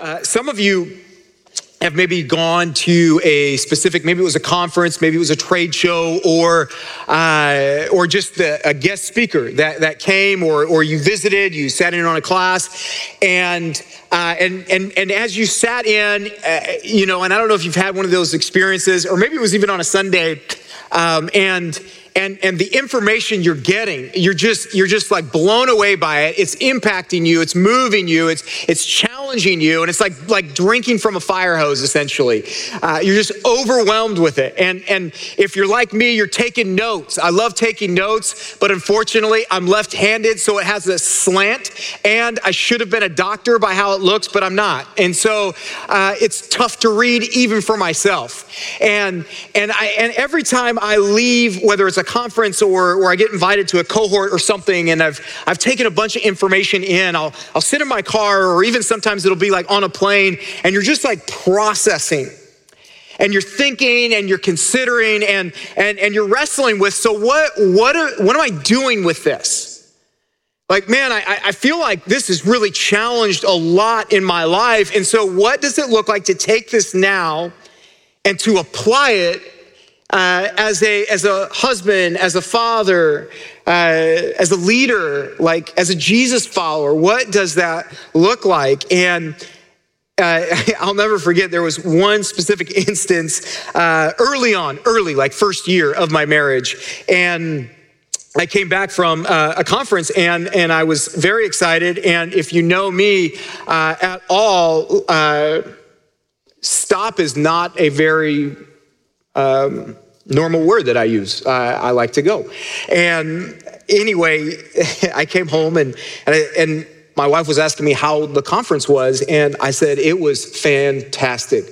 Uh, some of you have maybe gone to a specific, maybe it was a conference, maybe it was a trade show, or uh, or just a, a, guest speaker that, that came, or or you visited, you sat in on a class, and uh, and and and as you sat in, uh, you know, and I don't know if you've had one of those experiences, or maybe it was even on a Sunday, um, and and and the information you're getting you're just you're just like blown away by it. It's impacting you. It's moving you. It's it's challenging you. And it's like like drinking from a fire hose essentially. Uh, you're just overwhelmed with it. And and if you're like me you're taking notes. I love taking notes but unfortunately i'm left-handed so it has a slant. And i should have been a doctor by how it looks but i'm not. And so uh, it's tough to read even for myself. And and i and every time i leave whether it's a conference or, or I get invited to a cohort or something and I've, I've taken a bunch of information in, I'll, I'll sit in my car or even sometimes it'll be like on a plane and you're just like processing and you're thinking and you're considering and, and, and you're wrestling with so what, what, are, what am I doing with this? Like, man, I, I feel like this has really challenged a lot in my life. And so, what does it look like to take this now and to apply it uh, as, a, as a husband, as a father, uh, as a leader, like as a Jesus follower? What does that look like? And uh, I'll never forget, there was one specific instance uh, early on, early, like first year of my marriage. And I came back from uh, a conference and, and I was very excited. And if you know me uh, at all, uh, stop is not a very um, normal word that I use. Uh, I like to go. And anyway, I came home and, and, I, and my wife was asking me how the conference was. And I said, it was fantastic.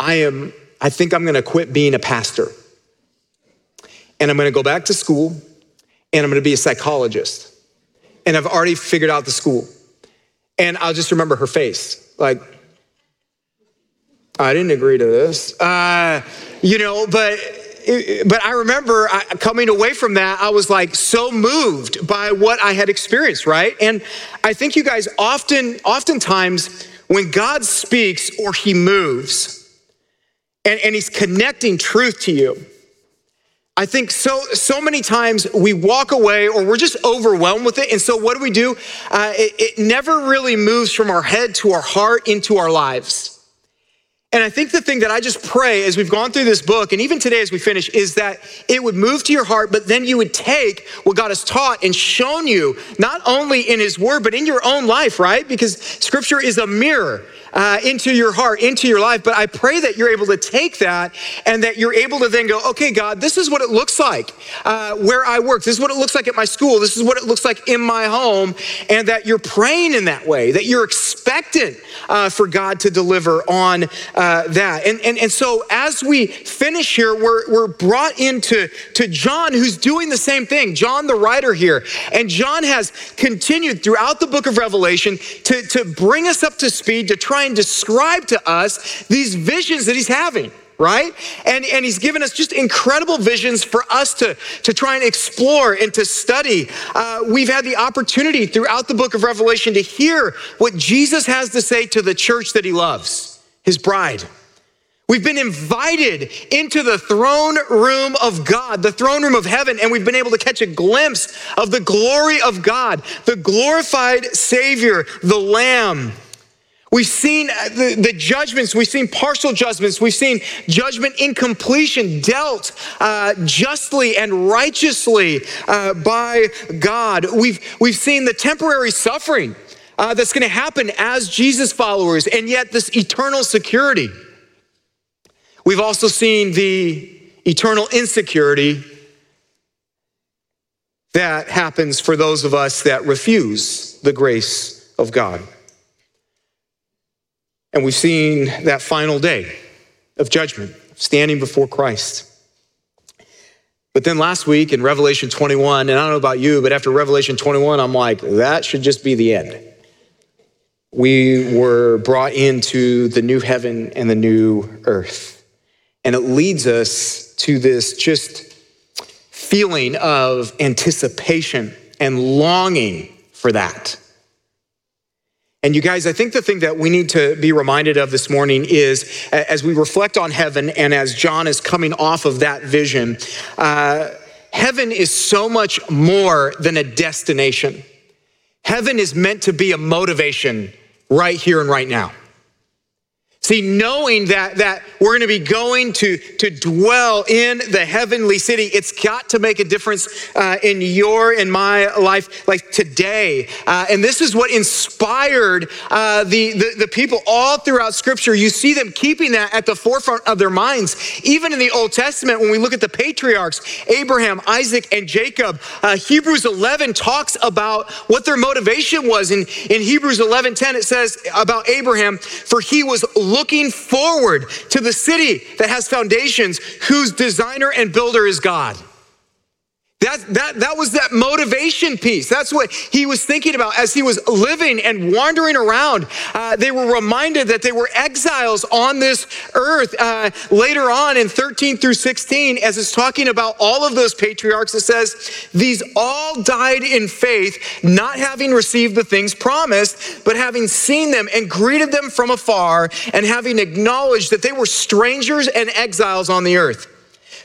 I am, I think I'm going to quit being a pastor. And I'm going to go back to school and I'm going to be a psychologist. And I've already figured out the school. And I'll just remember her face like, I didn't agree to this. Uh, you know, but but I remember coming away from that, I was like so moved by what I had experienced, right? And I think you guys often, oftentimes, when God speaks or He moves, and, and He's connecting truth to you, I think so so many times we walk away or we're just overwhelmed with it. And so what do we do? Uh, it, it never really moves from our head to our heart into our lives. And I think the thing that I just pray as we've gone through this book, and even today as we finish, is that it would move to your heart, but then you would take what God has taught and shown you, not only in His Word, but in your own life, right? Because Scripture is a mirror uh, into your heart, into your life. But I pray that you're able to take that and that you're able to then go, okay, God, this is what it looks like uh, where I work. This is what it looks like at my school. This is what it looks like in my home. And that you're praying in that way, that you're expectant uh, for God to deliver on uh, that. And, and, and so as we finish here, we're, we're brought into to John, who's doing the same thing. John, the writer here. And John has continued throughout the book of Revelation to, to bring us up to speed, to try and describe to us these visions that he's having right? And, and he's given us just incredible visions for us to, to try and explore and to study. Uh, we've had the opportunity throughout the book of Revelation to hear what Jesus has to say to the church that he loves, his bride. We've been invited into the throne room of God, the throne room of heaven, and we've been able to catch a glimpse of the glory of God, the glorified Savior, the Lamb. We've seen uh, the, the, judgments, we've seen partial judgments, we've seen judgment incompletion dealt uh, justly and righteously uh, by God. We've, we've seen the temporary suffering uh, that's going to happen as Jesus followers, and yet this eternal security. We've also seen the eternal insecurity that happens for those of us that refuse the grace of God. And we've seen that final day of judgment, standing before Christ. But then last week in Revelation 21, and I don't know about you, but after Revelation 21, I'm like, that should just be the end. We were brought into the new heaven and the new earth. And it leads us to this just feeling of anticipation and longing for that. And you guys, I think the thing that we need to be reminded of this morning is as we reflect on heaven and as John is coming off of that vision, uh, heaven is so much more than a destination. Heaven is meant to be a motivation right here and right now. See, knowing that, that we're going to be going to, to dwell in the heavenly city, it's got to make a difference uh, in your and my life, like today. Uh, and this is what inspired uh, the, the, the, people all throughout Scripture. You see them keeping that at the forefront of their minds. Even in the Old Testament, when we look at the patriarchs, Abraham, Isaac, and Jacob, uh, Hebrews 11 talks about what their motivation was. In, in Hebrews 11 10, it says about Abraham, for he was looking forward to the city that has foundations, whose designer and builder is God. That, that, that was that motivation piece. That's what he was thinking about as he was living and wandering around. Uh, they were reminded that they were exiles on this earth. Uh, later on in 13 through 16, as it's talking about all of those patriarchs, it says, These all died in faith, not having received the things promised, but having seen them and greeted them from afar, and having acknowledged that they were strangers and exiles on the earth.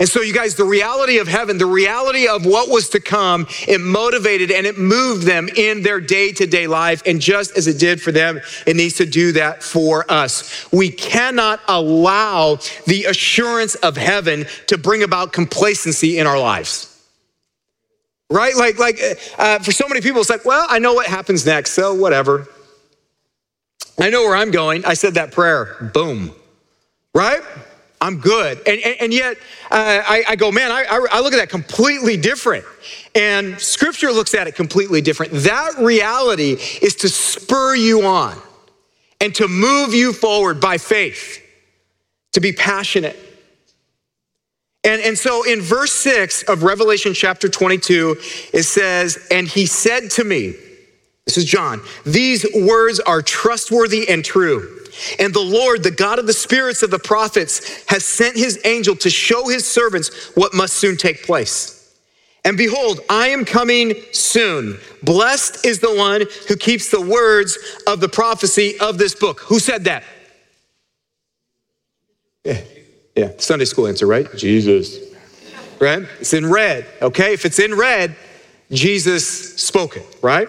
And so, you guys, the reality of heaven, the reality of what was to come, it motivated and it moved them in their day to day life. And just as it did for them, it needs to do that for us. We cannot allow the assurance of heaven to bring about complacency in our lives. Right? Like, like uh, for so many people, it's like, well, I know what happens next, so whatever. I know where I'm going. I said that prayer. Boom. Right? I'm good. And, and, and yet, uh, I, I, go, man, I, I look at that completely different. And scripture looks at it completely different. That reality is to spur you on and to move you forward by faith, to be passionate. And, and so in verse 6 of Revelation chapter 22, it says, And he said to me, this is John, these words are trustworthy and true. And the Lord, the God of the spirits of the prophets, has sent his angel to show his servants what must soon take place. And behold, I am coming soon. Blessed is the one who keeps the words of the prophecy of this book. Who said that? Yeah, yeah. Sunday school answer, right? Jesus. Right? It's in red, okay? If it's in red, Jesus spoke it, right?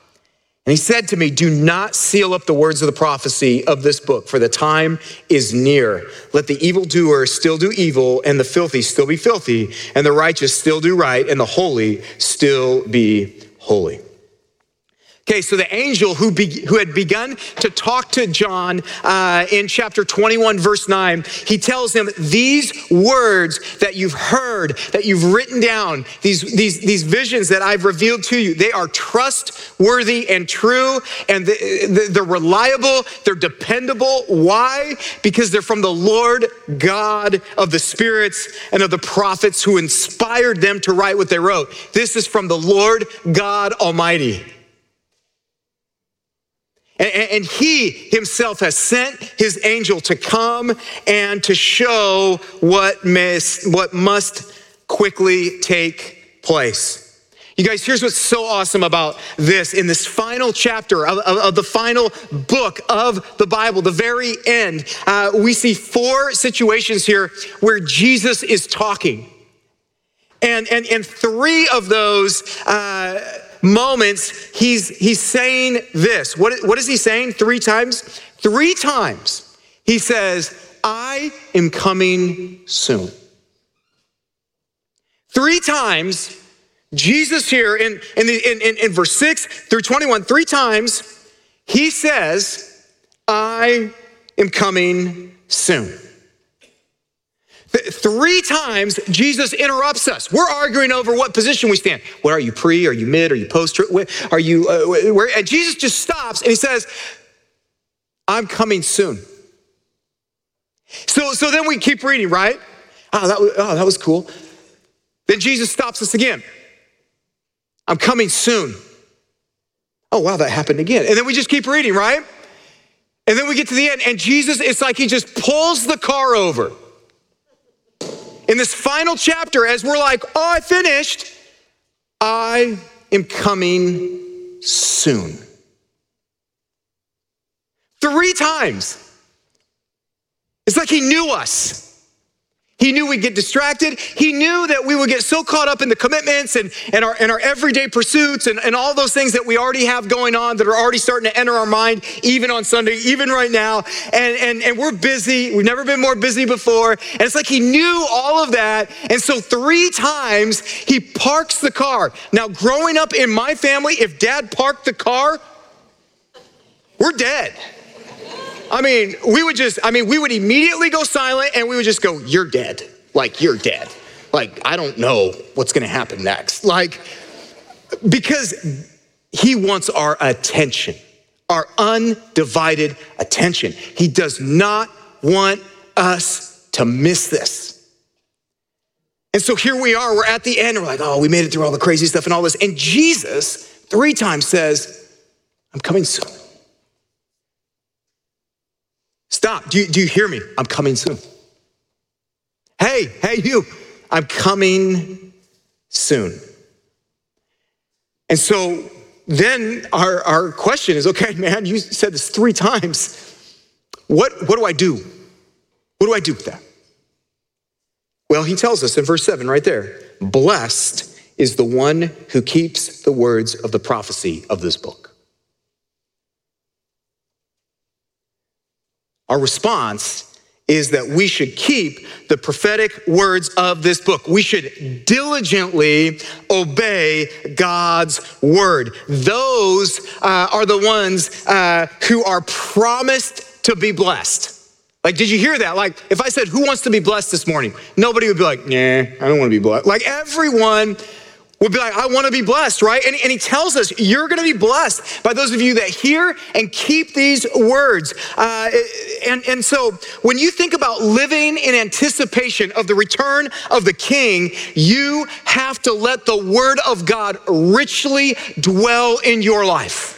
And he said to me, Do not seal up the words of the prophecy of this book, for the time is near. Let the evildoer still do evil, and the filthy still be filthy, and the righteous still do right, and the holy still be holy. Okay, so the angel who, be, who had begun to talk to John uh, in chapter 21, verse 9, he tells him, These words that you've heard, that you've written down, these, these, these visions that I've revealed to you, they are trustworthy and true, and they're reliable, they're dependable. Why? Because they're from the Lord God of the spirits and of the prophets who inspired them to write what they wrote. This is from the Lord God Almighty. And he himself has sent his angel to come and to show what, what must quickly take place. You guys, here's what's so awesome about this in this final chapter of, of, of the final book of the Bible, the very end. Uh, we see four situations here where Jesus is talking. And, and, and three of those. Uh, moments, he's, he's saying this. What, what is he saying three times? Three times he says, I am coming soon. Three times, Jesus here in, in, the, in, in, in verse 6 through 21, three times, He says, I am coming soon. Three times Jesus interrupts us. We're arguing over what position we stand. What are you pre? Are you mid? Are you post? Are you uh, where? And Jesus just stops and he says, "I'm coming soon." So, so then we keep reading, right? Oh, that was, oh, that was cool. Then Jesus stops us again. I'm coming soon. Oh, wow, that happened again. And then we just keep reading, right? And then we get to the end, and Jesus, it's like he just pulls the car over in this final chapter, as we're like, oh, I finished, I am coming soon. Three times. It's like he knew us. He knew we'd get distracted. He knew that we would get so caught up in the commitments and, and, our, and our everyday pursuits and, and all those things that we already have going on that are already starting to enter our mind, even on Sunday, even right now. And, and, and we're busy. We've never been more busy before. And it's like he knew all of that. And so three times he parks the car. Now, growing up in my family, if dad parked the car, we're dead. I mean, we would just, I mean, we would immediately go silent and we would just go, You're dead. Like, you're dead. Like, I don't know what's gonna happen next. Like, because he wants our attention, our undivided attention. He does not want us to miss this. And so here we are, we're at the end, we're like, oh, we made it through all the crazy stuff and all this. And Jesus three times says, I'm coming soon. Stop. Do you, do you hear me? I'm coming soon. Hey, hey, you, I'm coming soon. And so then our, our question is okay, man, you said this three times. What, what do I do? What do I do with that? Well, he tells us in verse 7 right there Blessed is the one who keeps the words of the prophecy of this book. Our response is that we should keep the prophetic words of this book. We should diligently obey God's word. Those uh, are the ones uh, who are promised to be blessed. Like, did you hear that? Like, if I said, Who wants to be blessed this morning? Nobody would be like, Nah, I don't want to be blessed. Like, everyone would be like, I want to be blessed, right? And, and he tells us, you're going to be blessed by those of you that hear and keep these words. Uh, and, and so when you think about living in anticipation of the return of the king, you have to let the word of God richly dwell in your life.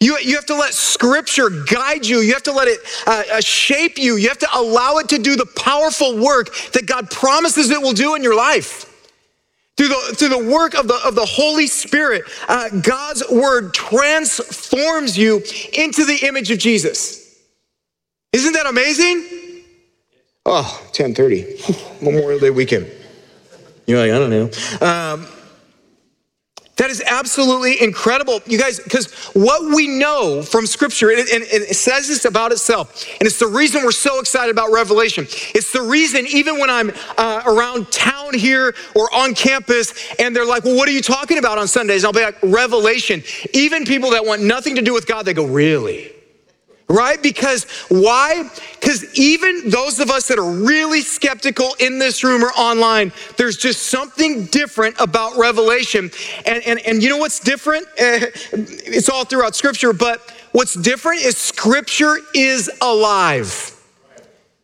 You, you have to let scripture guide you. You have to let it uh, uh, shape you. You have to allow it to do the powerful work that God promises it will do in your life. Through the, through the work of the, of the Holy Spirit, uh, God's word transforms you into the image of Jesus. Isn't that amazing? Oh, 1030, Memorial Day weekend. You're like, I don't know. Um, that is absolutely incredible, you guys, because what we know from Scripture, and, and, it says this about itself, and it's the reason we're so excited about Revelation. It's the reason, even when I'm uh, around town here or on campus, and they're like, Well, what are you talking about on Sundays? And I'll be like, Revelation. Even people that want nothing to do with God, they go, Really? Right? Because why? Because even those of us that are really skeptical in this room or online, there's just something different about Revelation. And, and, and you know what's different? It's all throughout Scripture, but what's different is Scripture is alive.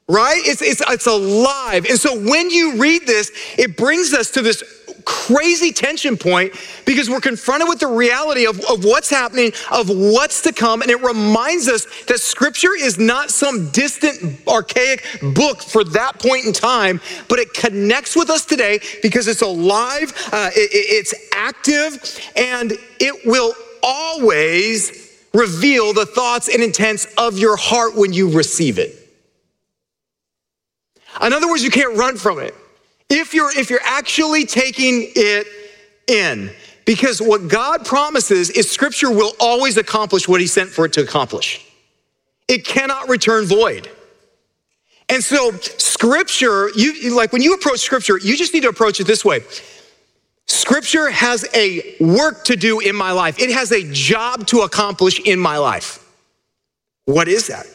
Right? It's, it's, it's alive. And so when you read this, it brings us to this crazy tension point because we're confronted with the reality of, of what's happening, of what's to come. And it reminds us that scripture is not some distant, archaic book for that point in time, but it connects with us today because it's alive, uh, it, it's active, and it will always reveal the thoughts and intents of your heart when you receive it. In other words, you can't run from it if you're if you're actually taking it in because what God promises is scripture will always accomplish what he sent for it to accomplish. It cannot return void. And so scripture, you like when you approach scripture, you just need to approach it this way. Scripture has a work to do in my life, it has a job to accomplish in my life. What is that?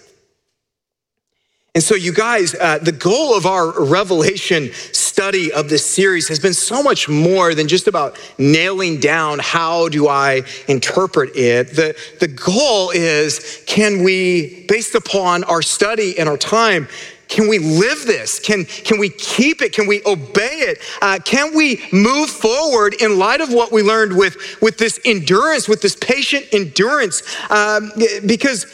And so, you guys, uh, the goal of our Revelation study of this series has been so much more than just about nailing down how do I interpret it. The, the goal is can we, based upon our study and our time, can we live this? Can, can we keep it? Can we obey it? Uh, can we move forward in light of what we learned with, with this endurance, with this patient endurance? Um, because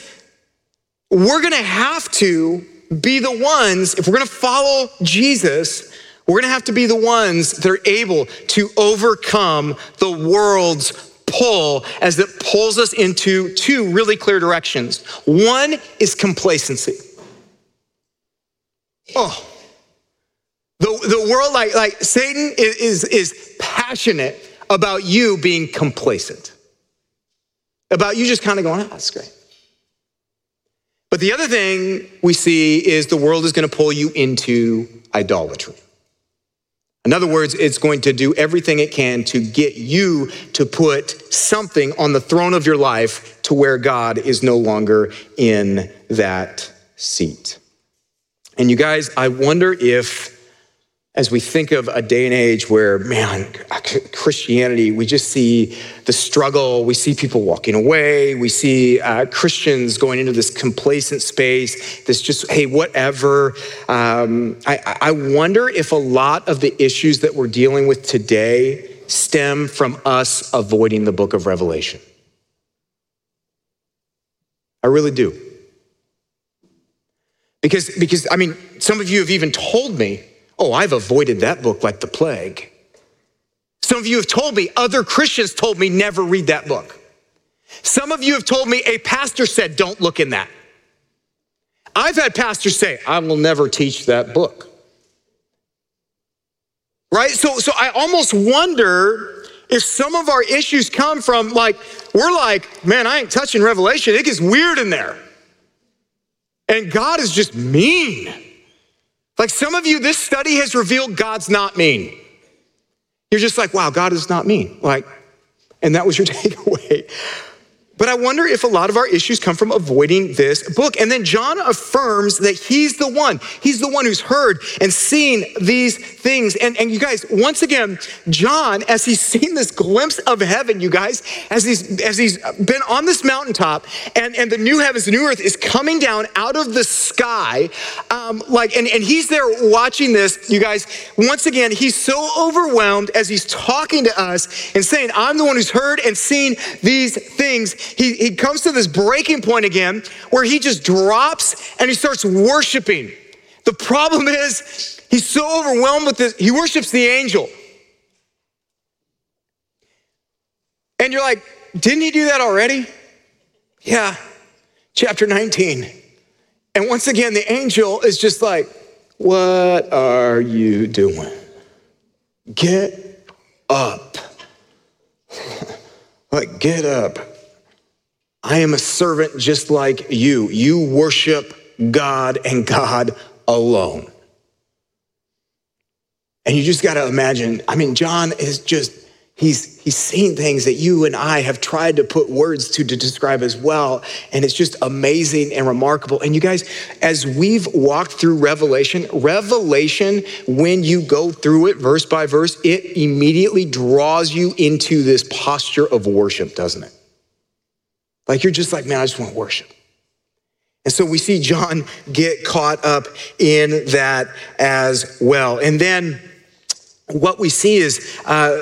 we're gonna have to be the ones, if we're gonna follow Jesus, we're gonna have to be the ones that are able to overcome the world's pull as it pulls us into two really clear directions. One is complacency. Oh, the, the world, like, like Satan is, is, is passionate about you being complacent, about you just kind of going, oh, that's great. But the other thing we see is the world is going to pull you into idolatry. In other words, it's going to do everything it can to get you to put something on the throne of your life to where God is no longer in that seat. And you guys, I wonder if, as we think of a day and age where, man, Christianity, we just see the struggle, we see people walking away, we see uh, Christians going into this complacent space, this just, hey, whatever. Um, I, I wonder if a lot of the issues that we're dealing with today stem from us avoiding the book of Revelation. I really do. Because, because, I mean, some of you have even told me, oh, I've avoided that book like the plague. Some of you have told me, other Christians told me, never read that book. Some of you have told me, a pastor said, don't look in that. I've had pastors say, I will never teach that book. Right? So, so I almost wonder if some of our issues come from like, we're like, man, I ain't touching Revelation. It gets weird in there. And God is just mean. Like some of you, this study has revealed God's not mean. You're just like, wow, God is not mean. Like, and that was your takeaway. But I wonder if a lot of our issues come from avoiding this book. And then John affirms that he's the one. He's the one who's heard and seen these things. And, and you guys, once again, John, as he's seen this glimpse of heaven, you guys, as he's as he's been on this mountaintop and, and the new heavens, the new earth is coming down out of the sky, um, like, and, and he's there watching this, you guys. Once again, he's so overwhelmed as he's talking to us and saying, I'm the one who's heard and seen these things he, he comes to this breaking point again where he just drops and he starts worshiping. The problem is, he's so overwhelmed with this, he worships the angel. And you're like, didn't he do that already? Yeah, chapter 19. And once again, the angel is just like, What are you doing? Get up. like, get up. I am a servant just like you. You worship God and God alone. And you just got to imagine, I mean, John is just, he's, he's seen things that you and I have tried to put words to to describe as well. And it's just amazing and remarkable. And you guys, as we've walked through Revelation, Revelation, when you go through it verse by verse, it immediately draws you into this posture of worship, doesn't it? Like you're just like, man, I just want worship. And so we see John get caught up in that as well. And then what we see is uh,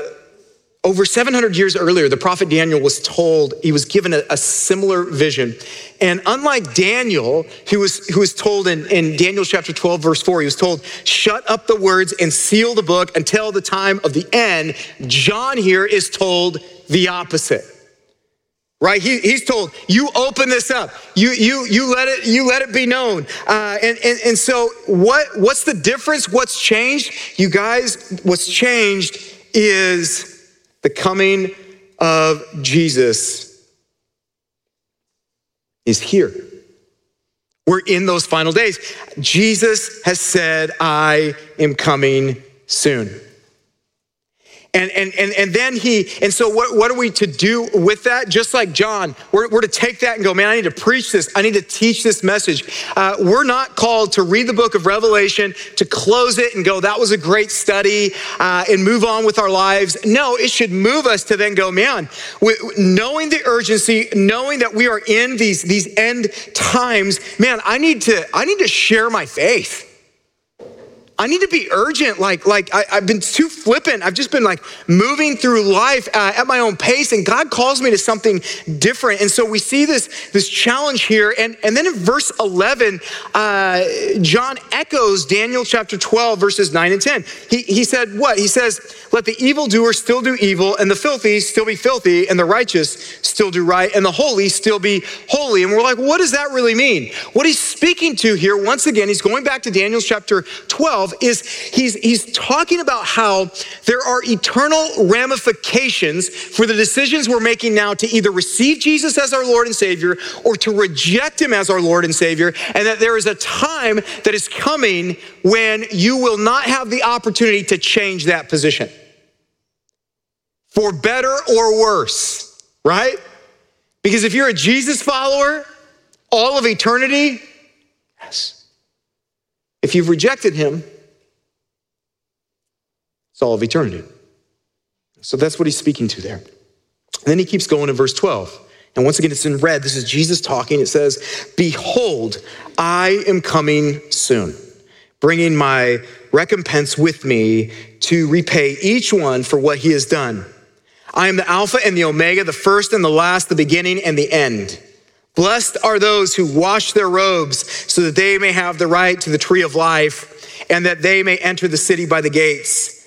over 700 years earlier, the prophet Daniel was told, he was given a, a similar vision. And unlike Daniel, who was, who was told in, in Daniel chapter 12, verse 4, he was told, shut up the words and seal the book until the time of the end. John here is told the opposite right? He, he's told you open this up. You you you let it you let it be known. Uh, and, and and so what what's the difference? What's changed? You guys what's changed is the coming of jesus is here. We're in those final days. Jesus has said i am coming soon And, and, and, and then he, and so what, what are we to do with that? Just like John, we're, we're to take that and go, man, I need to preach this. I need to teach this message. Uh, we're not called to read the book of Revelation, to close it and go, that was a great study, uh, and move on with our lives. No, it should move us to then go, man, knowing the urgency, knowing that we are in these, these end times, man, I need to, I need to share my faith. I need to be urgent. Like, like I, have been too flippant. I've just been like moving through life uh, at my own pace, and God calls me to something different. And so we see this, this challenge here. And, and then in verse 11, uh, John echoes Daniel chapter 12, verses 9 and 10. He, he said, What? He says, Let the evildoer still do evil, and the filthy still be filthy, and the righteous still do right, and the holy still be holy. And we're like, What does that really mean? What he's speaking to here, once again, he's going back to Daniel chapter 12 is he's, he's talking about how there are eternal ramifications for the decisions we're making now to either receive Jesus as our Lord and Savior or to reject Him as our Lord and Savior, and that there is a time that is coming when you will not have the opportunity to change that position for better or worse, right? Because if you're a Jesus follower, all of eternity. If you've rejected him, it's all of eternity. So that's what he's speaking to there. And then he keeps going in verse 12. And once again, it's in red. This is Jesus talking. It says, Behold, I am coming soon, bringing my recompense with me to repay each one for what he has done. I am the Alpha and the Omega, the first and the last, the beginning and the end. Blessed are those who wash their robes so that they may have the right to the tree of life and that they may enter the city by the gates.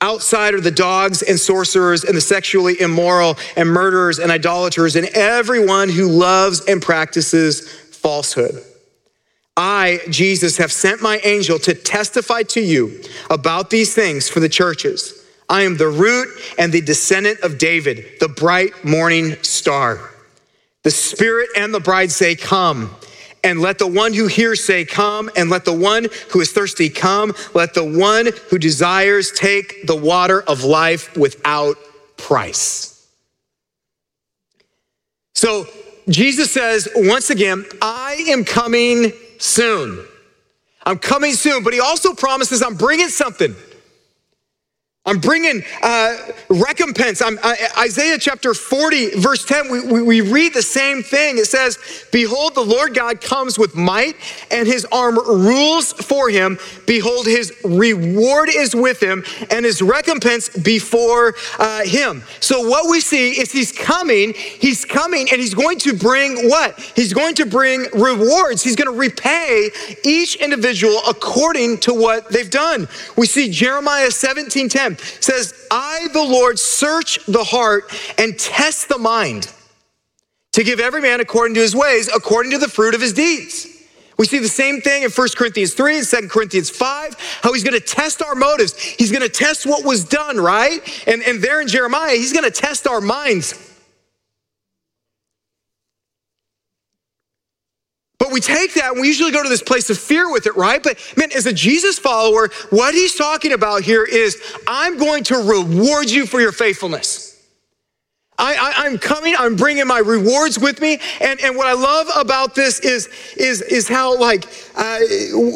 Outside are the dogs and sorcerers and the sexually immoral and murderers and idolaters and everyone who loves and practices falsehood. I, Jesus, have sent my angel to testify to you about these things for the churches. I am the root and the descendant of David, the bright morning star. The Spirit and the bride say, Come. And let the one who hears say, Come, and let the one who is thirsty come. Let the one who desires take the water of life without price. So Jesus says, once again, I am coming soon. I'm coming soon, but he also promises I'm bringing something. I'm bringing uh, recompense. I'm, Isaiah chapter 40, verse 10, we, we, we, read the same thing. It says, Behold, the Lord God comes with might, and his arm rules for him. Behold, his reward is with him, and his recompense before uh, him. So, what we see is he's coming, he's coming, and he's going to bring what? He's going to bring rewards. He's going to repay each individual according to what they've done. We see Jeremiah 17 10 says, I, the Lord, search the heart and test the mind to give every man according to his ways, according to the fruit of his deeds. We see the same thing in 1 Corinthians 3 and 2 Corinthians 5, how he's going to test our motives. He's going to test what was done, right? And, and there in Jeremiah, he's going to test our minds. But we take that and we usually go to this place of fear with it, right? But man, as a Jesus follower, what he's talking about here is I'm going to reward you for your faithfulness. I, am coming, I'm bringing my rewards with me. And, and what I love about this is, is, is how, like, uh,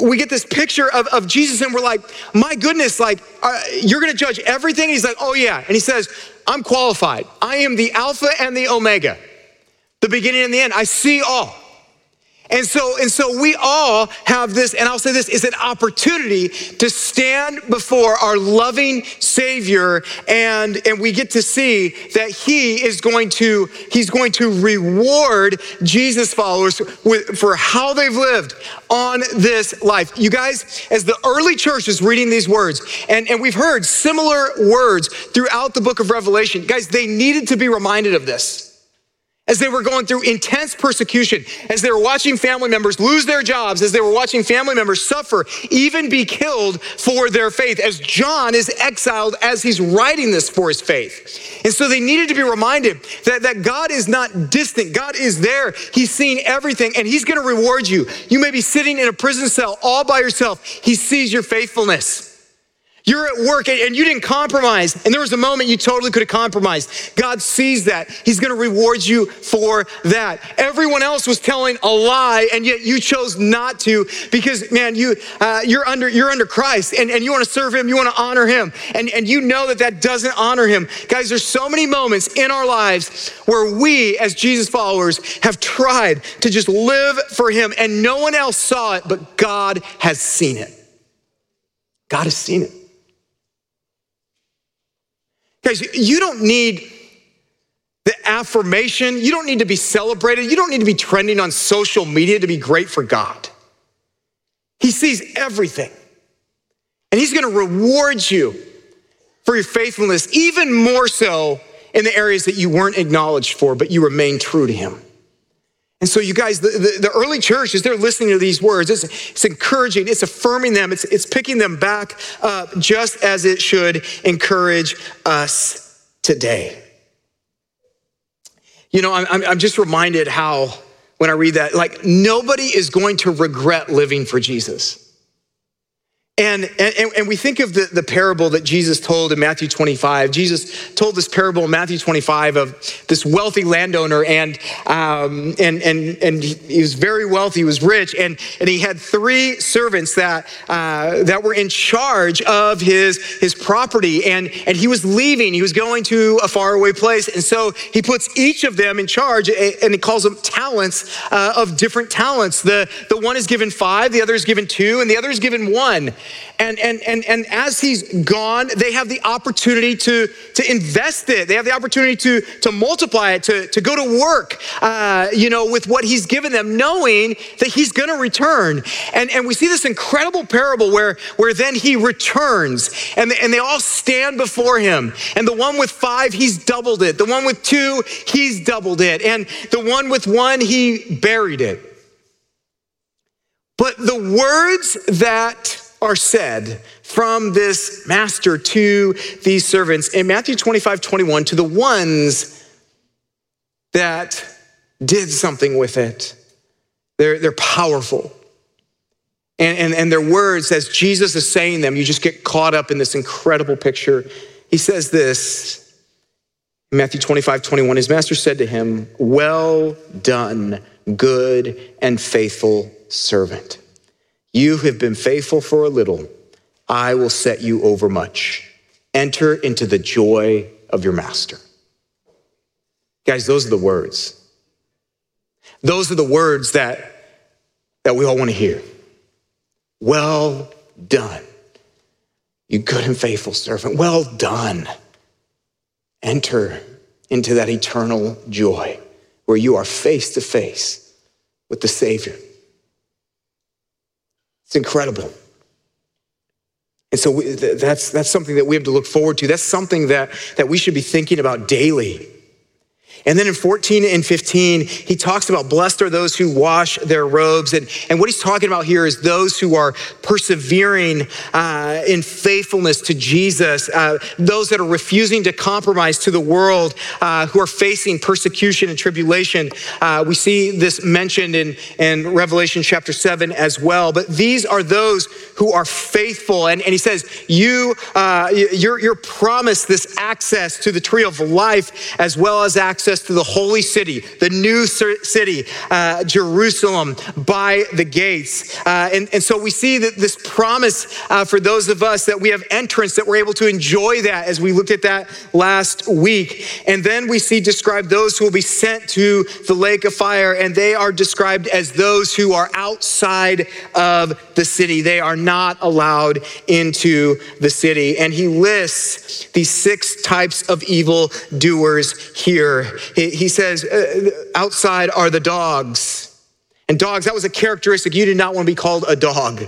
we get this picture of, of Jesus and we're like, my goodness, like, uh, you're gonna judge everything? He's like, oh, yeah. And he says, I'm qualified. I am the Alpha and the Omega, the beginning and the end. I see all. And so, and so we all have this, and I'll say this, is an opportunity to stand before our loving Savior, and, and we get to see that He is going to, He's going to reward Jesus followers with, for how they've lived on this life. You guys, as the early church is reading these words, and, and we've heard similar words throughout the book of Revelation, guys, they needed to be reminded of this as they were going through intense persecution, as they were watching family members lose their jobs, as they were watching family members suffer, even be killed for their faith, as John is exiled as he's writing this for his faith. And so they needed to be reminded that, that God is not distant, God is there. He's seen everything, and He's gonna reward you. You may be sitting in a prison cell all by yourself, He sees your faithfulness. You're at work and you didn't compromise, and there was a moment you totally could have compromised. God sees that. He's going to reward you for that. Everyone else was telling a lie, and yet you chose not to because, man, you uh, you're under you're under Christ, and, and you want to serve Him, you want to honor Him, and and you know that that doesn't honor Him, guys. There's so many moments in our lives where we, as Jesus followers, have tried to just live for Him, and no one else saw it, but God has seen it. God has seen it. Guys, you don't need the affirmation. You don't need to be celebrated. You don't need to be trending on social media to be great for God. He sees everything. And He's going to reward you for your faithfulness, even more so in the areas that you weren't acknowledged for, but you remain true to Him. And so, you guys, the, the, the, early church, as they're listening to these words, it's, it's encouraging, it's affirming them, it's, it's picking them back up just as it should encourage us today. You know, I'm, I'm just reminded how, when I read that, like nobody is going to regret living for Jesus. And, and, and we think of the, the parable that Jesus told in Matthew 25. Jesus told this parable in Matthew 25 of this wealthy landowner, and, um, and, and, and he was very wealthy, he was rich, and, and he had three servants that, uh, that were in charge of his, his property. And, and he was leaving, he was going to a faraway place. And so he puts each of them in charge, and he calls them talents uh, of different talents. The, the one is given five, the other is given two, and the other is given one. And, and, and, and as he's gone, they have the opportunity to, to invest it. They have the opportunity to, to multiply it, to, to go to work, uh, you know, with what he's given them, knowing that he's going to return. And, and we see this incredible parable where, where then he returns and, and they all stand before him. And the one with five, he's doubled it. The one with two, he's doubled it. And the one with one, he buried it. But the words that are said from this master to these servants in Matthew 25, 21 to the ones that did something with it. They're, they're powerful. And, and, and their words, as Jesus is saying them, you just get caught up in this incredible picture. He says this in Matthew 25, 21. His master said to him, Well done, good and faithful servant. You have been faithful for a little. I will set you over much. Enter into the joy of your master. Guys, those are the words. Those are the words that, that we all want to hear. Well done, you good and faithful servant. Well done. Enter into that eternal joy where you are face to face with the Savior. It's incredible. And so we, that's, that's something that we have to look forward to. That's something that, that we should be thinking about daily. And then in 14 and 15, he talks about blessed are those who wash their robes. And, and what he's talking about here is those who are persevering uh, in faithfulness to Jesus, uh, those that are refusing to compromise to the world, uh, who are facing persecution and tribulation. Uh, we see this mentioned in, in Revelation chapter 7 as well. But these are those who are faithful. And, and he says, you, uh, you're, you're promised this access to the tree of life as well as access access to the holy city, the new city, uh, Jerusalem, by the gates. Uh, and, and so we see that this promise uh, for those of us that we have entrance, that we're able to enjoy that as we looked at that last week. And then we see described those who will be sent to the lake of fire, and they are described as those who are outside of the city. They are not allowed into the city. And he lists these six types of evil doers here. He says, uh, outside are the dogs. And dogs, that was a characteristic. You did not want to be called a dog.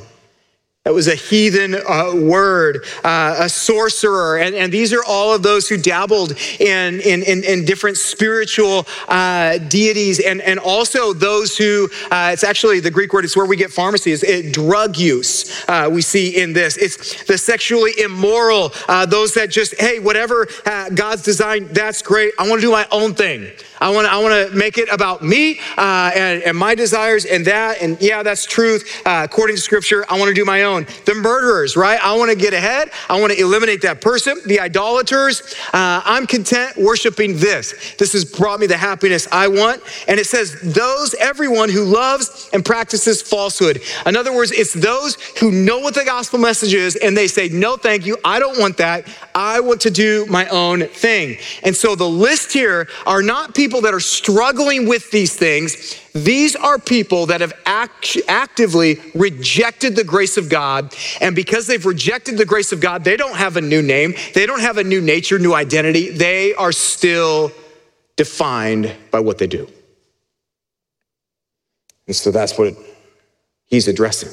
That was a heathen uh, word, uh, a sorcerer. And, and, these are all of those who dabbled in, in, in, in different spiritual uh, deities and, and also those who, uh, it's actually the Greek word, it's where we get pharmacy, is it, drug use uh, we see in this. It's the sexually immoral, uh, those that just, hey, whatever God's designed, that's great. I want to do my own thing. I want to I want to make it about me uh, and, and, my desires and that. And yeah, that's truth. Uh, according to scripture, I want to do my own. The murderers, right? I want to get ahead. I want to eliminate that person. The idolaters, uh, I'm content worshiping this. This has brought me the happiness I want. And it says, those, everyone who loves and practices falsehood. In other words, it's those who know what the gospel message is and they say, no, thank you. I don't want that. I want to do my own thing. And so the list here are not people that are struggling with these things. These are people that have act- actively rejected the grace of God. And because they've rejected the grace of God, they don't have a new name, they don't have a new nature, new identity. They are still defined by what they do. And so that's what he's addressing.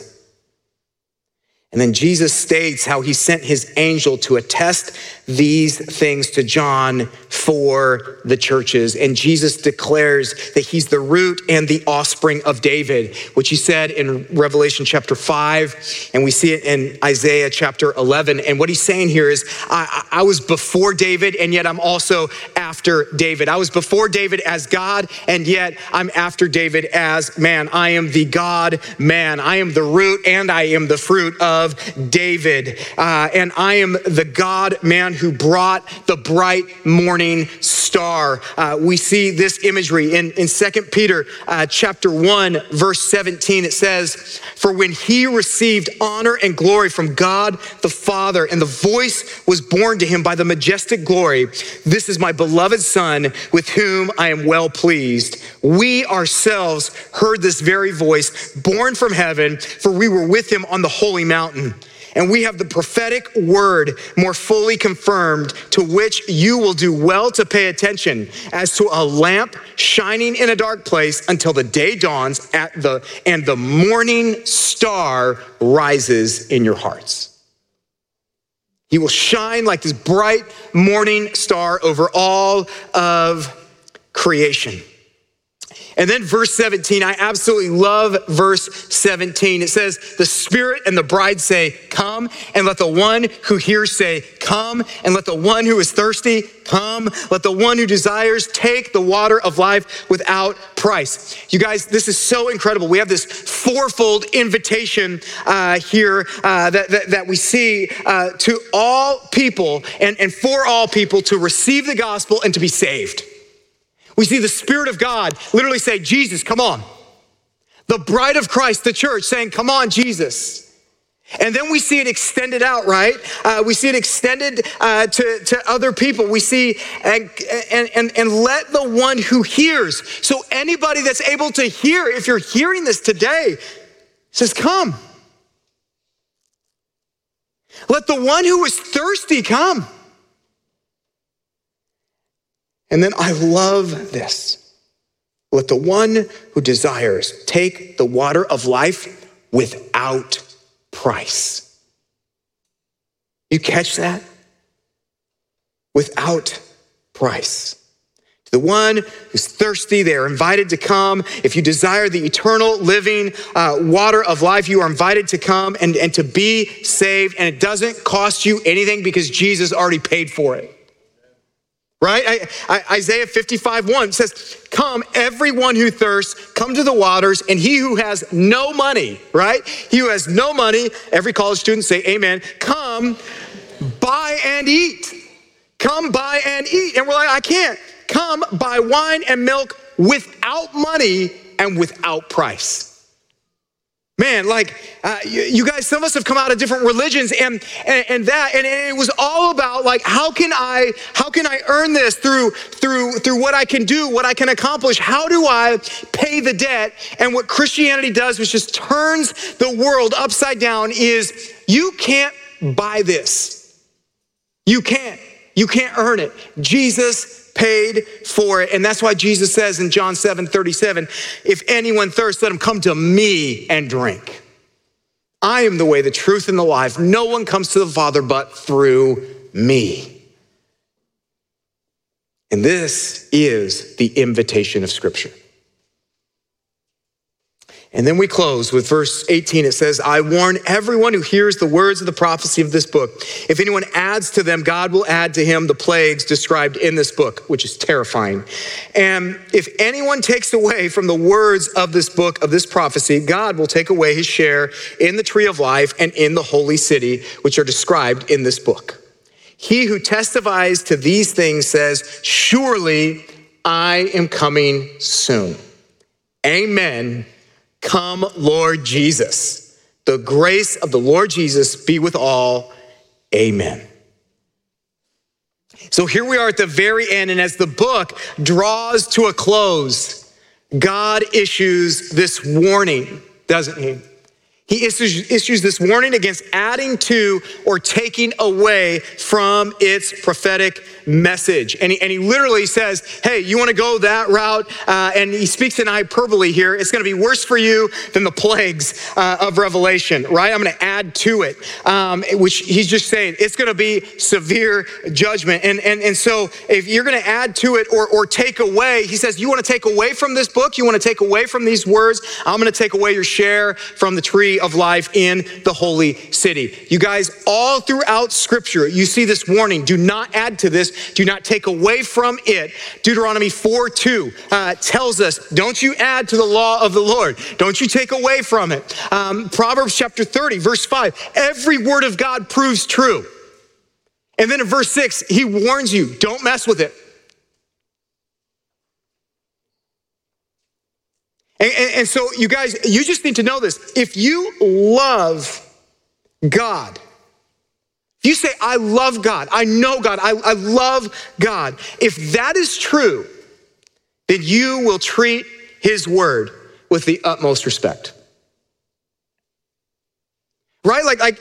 And then Jesus states how he sent his angel to attest these things to John for the churches. And Jesus declares that he's the root and the offspring of David, which he said in Revelation chapter 5. And we see it in Isaiah chapter 11. And what he's saying here is, I, I was before David, and yet I'm also after David. I was before David as God, and yet I'm after David as man. I am the God man. I am the root and I am the fruit of David. Uh, and I am the God man who brought the bright morning star. Uh, we see this imagery in, in 2 Peter uh, chapter 1, verse 17. It says, For when he received honor and glory from God the Father, and the voice was borne to him by the majestic glory, This is my beloved Son with whom I am well pleased. We ourselves heard this very voice borne from heaven, for we were with him on the holy mountain. And we have the prophetic word more fully confirmed, to which you will do well to pay attention as to a lamp shining in a dark place until the day dawns at the, and the morning star rises in your hearts. He will shine like this bright morning star over all of creation. And then verse 17, I absolutely love verse 17. It says, The Spirit and the bride say, Come, and let the one who hears say, Come, and let the one who is thirsty come. Let the one who desires take the water of life without price. You guys, this is so incredible. We have this fourfold invitation uh, here uh, that, that, that, we see uh, to all people and, and for all people to receive the gospel and to be saved. We see the Spirit of God literally say, Jesus, come on. The bride of Christ, the church, saying, Come on, Jesus. And then we see it extended out, right? Uh, we see it extended uh, to, to other people. We see, and, and, and, and let the one who hears, so anybody that's able to hear, if you're hearing this today, says, Come. Let the one who is thirsty come. And then I love this. Let the one who desires take the water of life without price. You catch that? Without price. To the one who's thirsty, they are invited to come. If you desire the eternal living uh, water of life, you are invited to come and, and to be saved. And it doesn't cost you anything because Jesus already paid for it. Right? I, I, Isaiah 55 1 says, Come, everyone who thirsts, come to the waters, and he who has no money, right? He who has no money, every college student say amen, come, buy and eat. Come, buy and eat. And we're like, I can't. Come, buy wine and milk without money and without price. Man, like uh, you, you, guys, some of us have come out of different religions, and, and and, that, and it was all about like how can I how can I earn this through through through what I can do, what I can accomplish? How do I pay the debt? And what Christianity does, which just turns the world upside down, is you can't buy this. You can't. You can't earn it. Jesus paid for it. And that's why Jesus says in John 7 37, if anyone thirsts, let him come to me and drink. I am the way, the truth, and the life. No one comes to the Father but through me. And this is the invitation of Scripture. And then we close with verse 18. It says, I warn everyone who hears the words of the prophecy of this book. If anyone adds to them, God will add to him the plagues described in this book, which is terrifying. And if anyone takes away from the words of this book, of this prophecy, God will take away his share in the tree of life and in the holy city, which are described in this book. He who testifies to these things says, Surely I am coming soon. Amen. Come, Lord Jesus. The grace of the Lord Jesus be with all. Amen. So here we are at the very end, and as the book draws to a close, God issues this warning, doesn't he? He issues, issues, this warning against adding to or taking away from its prophetic message. And he, and he literally says, Hey, you want to go that route? Uh, and he speaks in hyperbole here. It's going to be worse for you than the plagues uh, of Revelation, right? I'm going to add to it, um, which he's just saying it's going to be severe judgment. And, and, and so if you're going to add to it or, or take away, he says, You want to take away from this book? You want to take away from these words? I'm going to take away your share from the tree of life in the holy city. You guys, all throughout scripture, you see this warning do not add to this, do not take away from it. Deuteronomy 4 2 uh, tells us, don't you add to the law of the Lord, don't you take away from it. Um, Proverbs chapter 30, verse 5 every word of God proves true. And then in verse 6, he warns you, don't mess with it. And, and, and, so, you guys, you just need to know this. If you love God, if you say, I love God, I know God, I, I love God, if that is true, then you will treat his word with the utmost respect. Right? Like, like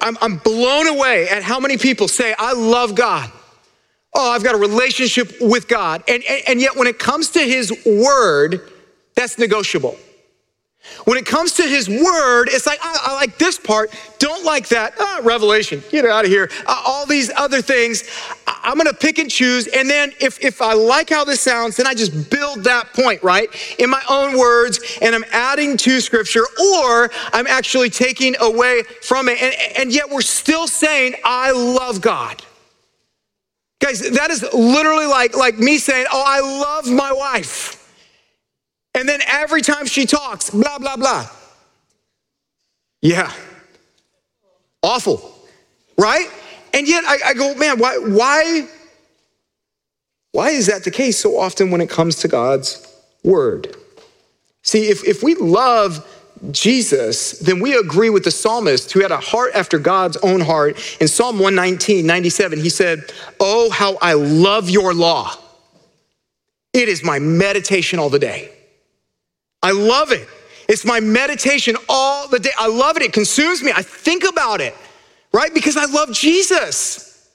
I'm, I'm blown away at how many people say, I love God. Oh, I've got a relationship with God. And, and, and yet, when it comes to His word, that's negotiable. When it comes to his word, it's like, I, I like this part, don't like that. Ah, Revelation, get out of here. Uh, all these other things, I, am gonna pick and choose. And then if, if I like how this sounds, then I just build that point, right? In my own words, and I'm adding to scripture, or I'm actually taking away from it. And, and yet we're still saying, I love God. Guys, that is literally like, like me saying, Oh, I love my wife. And then every time she talks, blah, blah, blah. Yeah. Awful. Right? And yet I, I go, man, why, why, why is that the case so often when it comes to God's word? See, if, if we love Jesus, then we agree with the psalmist who had a heart after God's own heart. In Psalm 119, 97, he said, Oh, how I love your law. It is my meditation all the day. I love it. It's my meditation all the day. I love it. It consumes me. I think about it, right? Because I love Jesus.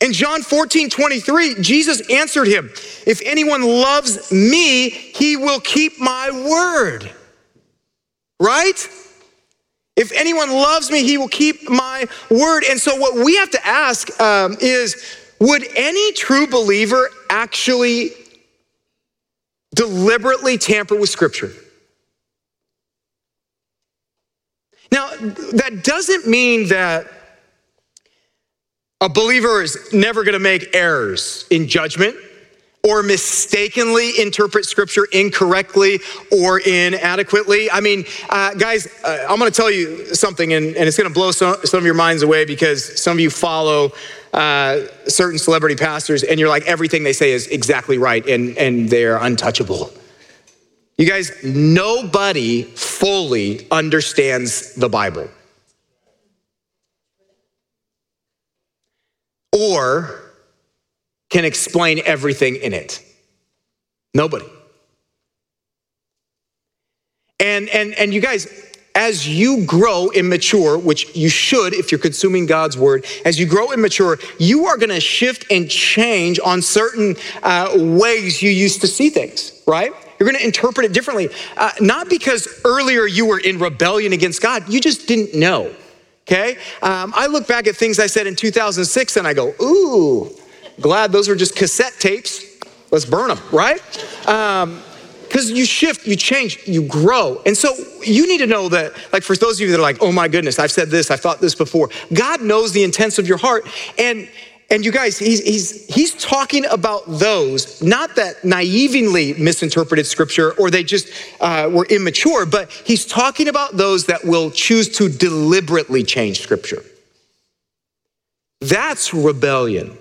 In John 14, 23, Jesus answered him, If anyone loves me, he will keep my word. Right? If anyone loves me, he will keep my word. And so, what we have to ask um, is would any true believer actually deliberately tamper with Scripture. Now, that doesn't mean that a believer is never going to make errors in judgment or mistakenly interpret scripture incorrectly or inadequately. I mean, uh, guys, uh, I'm going to tell you something, and, and it's going to blow some, some, of your minds away because some of you follow uh, certain celebrity pastors, and you're like, everything they say is exactly right, and, and they're untouchable. You guys, nobody fully understands the Bible. Or can explain everything in it. Nobody. And and and you guys, as you grow and mature, which you should if you're consuming God's word, as you grow and mature, you are going to shift and change on certain uh, ways you used to see things, right? You're going to interpret it differently. Uh, not because earlier you were in rebellion against God, you just didn't know. Okay? Um, I look back at things I said in 2006 and I go, ooh, glad those were just cassette tapes. Let's burn them, right? Um, because you shift, you change, you grow. And so you need to know that, like for those of you that are like, oh my goodness, I've said this, I've thought this before. God knows the intents of your heart. And and you guys, he's, he's, he's talking about those, not that naively misinterpreted scripture or they just uh, were immature, but he's talking about those that will choose to deliberately change scripture. That's rebellion.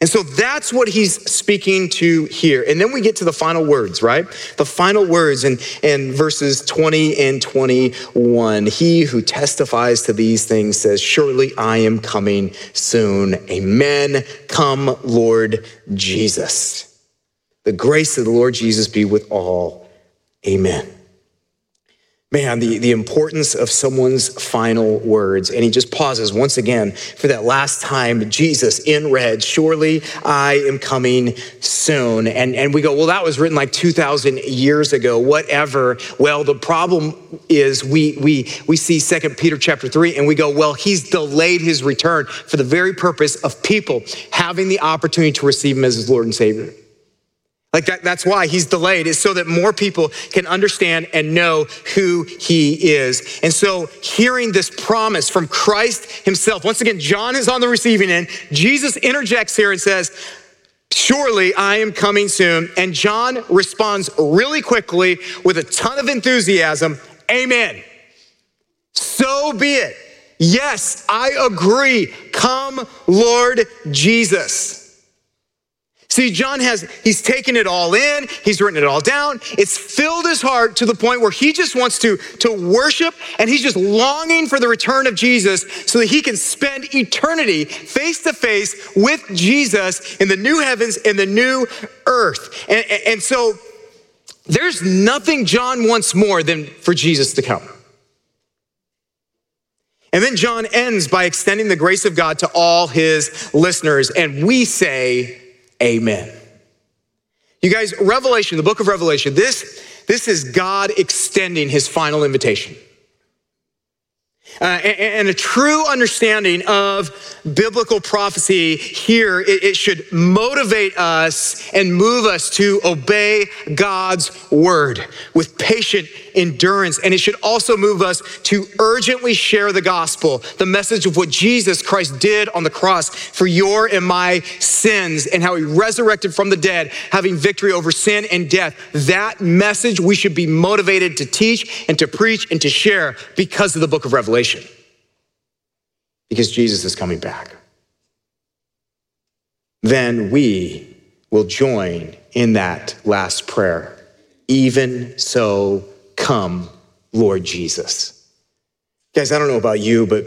And so that's what he's speaking to here. And then we get to the final words, right? The final words in, in verses 20 and 21. He who testifies to these things says, Surely I am coming soon. Amen. Come, Lord Jesus. The grace of the Lord Jesus be with all. Amen man, the, the importance of someone's final words. And he just pauses once again for that last time Jesus in red, surely I am coming soon. And, and we go, well, that was written like 2,000 years ago, whatever. Well, the problem is we, we, we see Second Peter chapter 3 and we go, well, he's delayed his return for the very purpose of people having the opportunity to receive him as his Lord and Savior. Like that, that's why he's delayed, is so that more people can understand and know who he is. And so, hearing this promise from Christ himself, once again, John is on the receiving end. Jesus interjects here and says, Surely I am coming soon. And John responds really quickly with a ton of enthusiasm Amen. So be it. Yes, I agree. Come, Lord Jesus. See, John has, he's taken it all in, he's written it all down. It's filled his heart to the point where he just wants to, to worship and he's just longing for the return of Jesus so that he can spend eternity face to face with Jesus in the new heavens and the new earth. And, and so there's nothing John wants more than for Jesus to come. And then John ends by extending the grace of God to all his listeners. And we say, Amen. You guys, Revelation, the book of Revelation, this, this is God extending his final invitation. Uh, and, and, a true understanding of biblical prophecy here, it, it, should motivate us and move us to obey God's word with patient endurance. And it should also move us to urgently share the gospel, the message of what Jesus Christ did on the cross for your and my sins and how he resurrected from the dead, having victory over sin and death. That message we should be motivated to teach and to preach and to share because of the book of Revelation revelation because Jesus is coming back. Then we will join in that last prayer. Even so, come, Lord Jesus. Guys, I don't know about you, but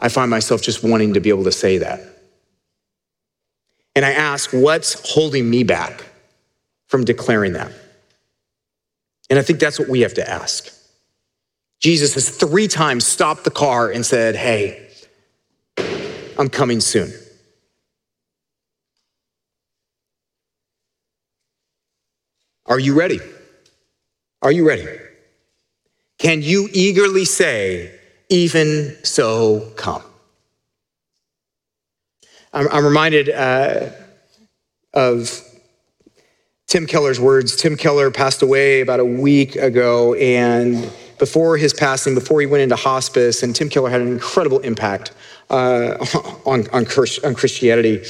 I find myself just wanting to be able to say that. And I ask, what's holding me back from declaring that? And I think that's what we have to ask. Jesus has three times stopped the car and said, Hey, I'm coming soon. Are you ready? Are you ready? Can you eagerly say, Even so, come? I'm, I'm reminded uh, of Tim Keller's words. Tim Keller passed away about a week ago, and before his passing, before he went into hospice, and Tim Keller had an incredible impact uh, on, on, on, Christianity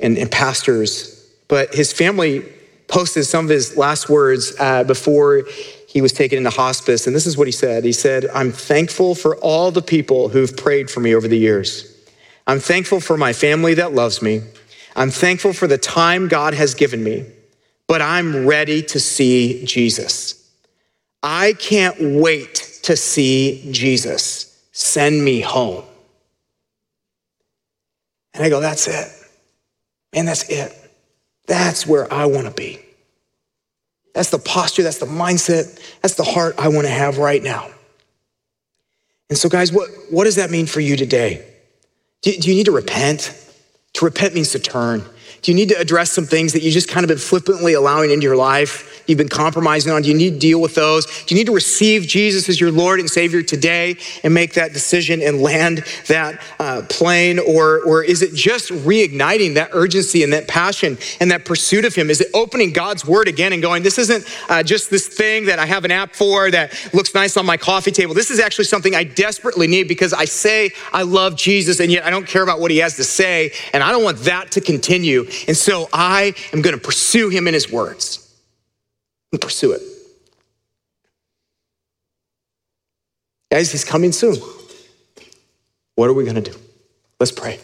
and, and, pastors. But his family posted some of his last words uh, before he was taken into hospice. And this is what he said He said, I'm thankful for all the people who've prayed for me over the years. I'm thankful for my family that loves me. I'm thankful for the time God has given me, but I'm ready to see Jesus. I can't wait to see Jesus. Send me home. And I go, that's it. Man, that's it. That's where I want to be. That's the posture, that's the mindset, that's the heart I want to have right now. And so, guys, what, what does that mean for you today? Do, do you need to repent? To repent means to turn. Do you need to address some things that you just kind of been flippantly allowing into your life you've been compromising on? Do you need to deal with those? Do you need to receive Jesus as your Lord and Savior today and make that decision and land that uh, plane? Or, or is it just reigniting that urgency and that passion and that pursuit of Him? Is it opening God's Word again and going, this isn't uh, just this thing that I have an app for that looks nice on my coffee table. This is actually something I desperately need because I say I love Jesus and yet I don't care about what He has to say. And I don't want that to continue. And so I am going to pursue Him in His words and pursue it. Guys, he's coming soon. What are we going to do? Let's pray.